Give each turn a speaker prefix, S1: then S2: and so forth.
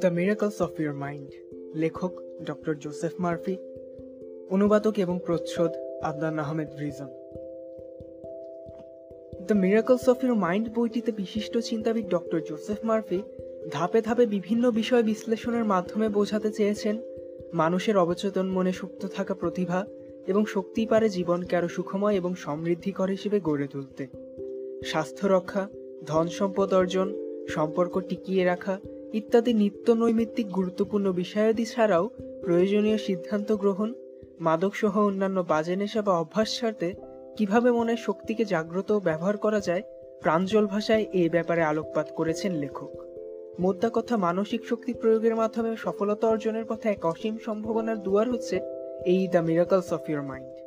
S1: The miracles of your mind লেখক doctor Joseph Murphy, অনুবাদক এবং প্রচ্ছদ Adnan Ahmed Rizon the miracles of your mind বইটিতে বিশিষ্ট চিন্তাবিদ ডক্টর জোসেফ মার্ফি ধাপে ধাপে বিভিন্ন বিষয় বিশ্লেষণের মাধ্যমে বোঝাতে চেয়েছেন মানুষের অবচেতন মনে সুপ্ত থাকা প্রতিভা এবং শক্তি পারে জীবনকে আরও সুখময় এবং সমৃদ্ধিকর হিসেবে গড়ে তুলতে। স্বাস্থ্য রক্ষা, ধন সম্পদ অর্জন, সম্পর্ক টিকিয়ে রাখা ইত্যাদি নিত্য নৈমিত্তিক গুরুত্বপূর্ণ বিষয়াদি ছাড়াও প্রয়োজনীয় সিদ্ধান্ত গ্রহণ, মাদকসহ অন্যান্য বাজে নেশা বা অভ্যাস ছাড়তে কীভাবে মনের শক্তিকে জাগ্রত ব্যবহার করা যায়, প্রাঞ্জল ভাষায় এ ব্যাপারে আলোকপাত করেছেন লেখক। মোদ্দা কথা মানসিক শক্তি প্রয়োগের মাধ্যমে সফলতা অর্জনের পথে এক অসীম সম্ভাবনার দুয়ার হচ্ছে এই the miracles of your mind.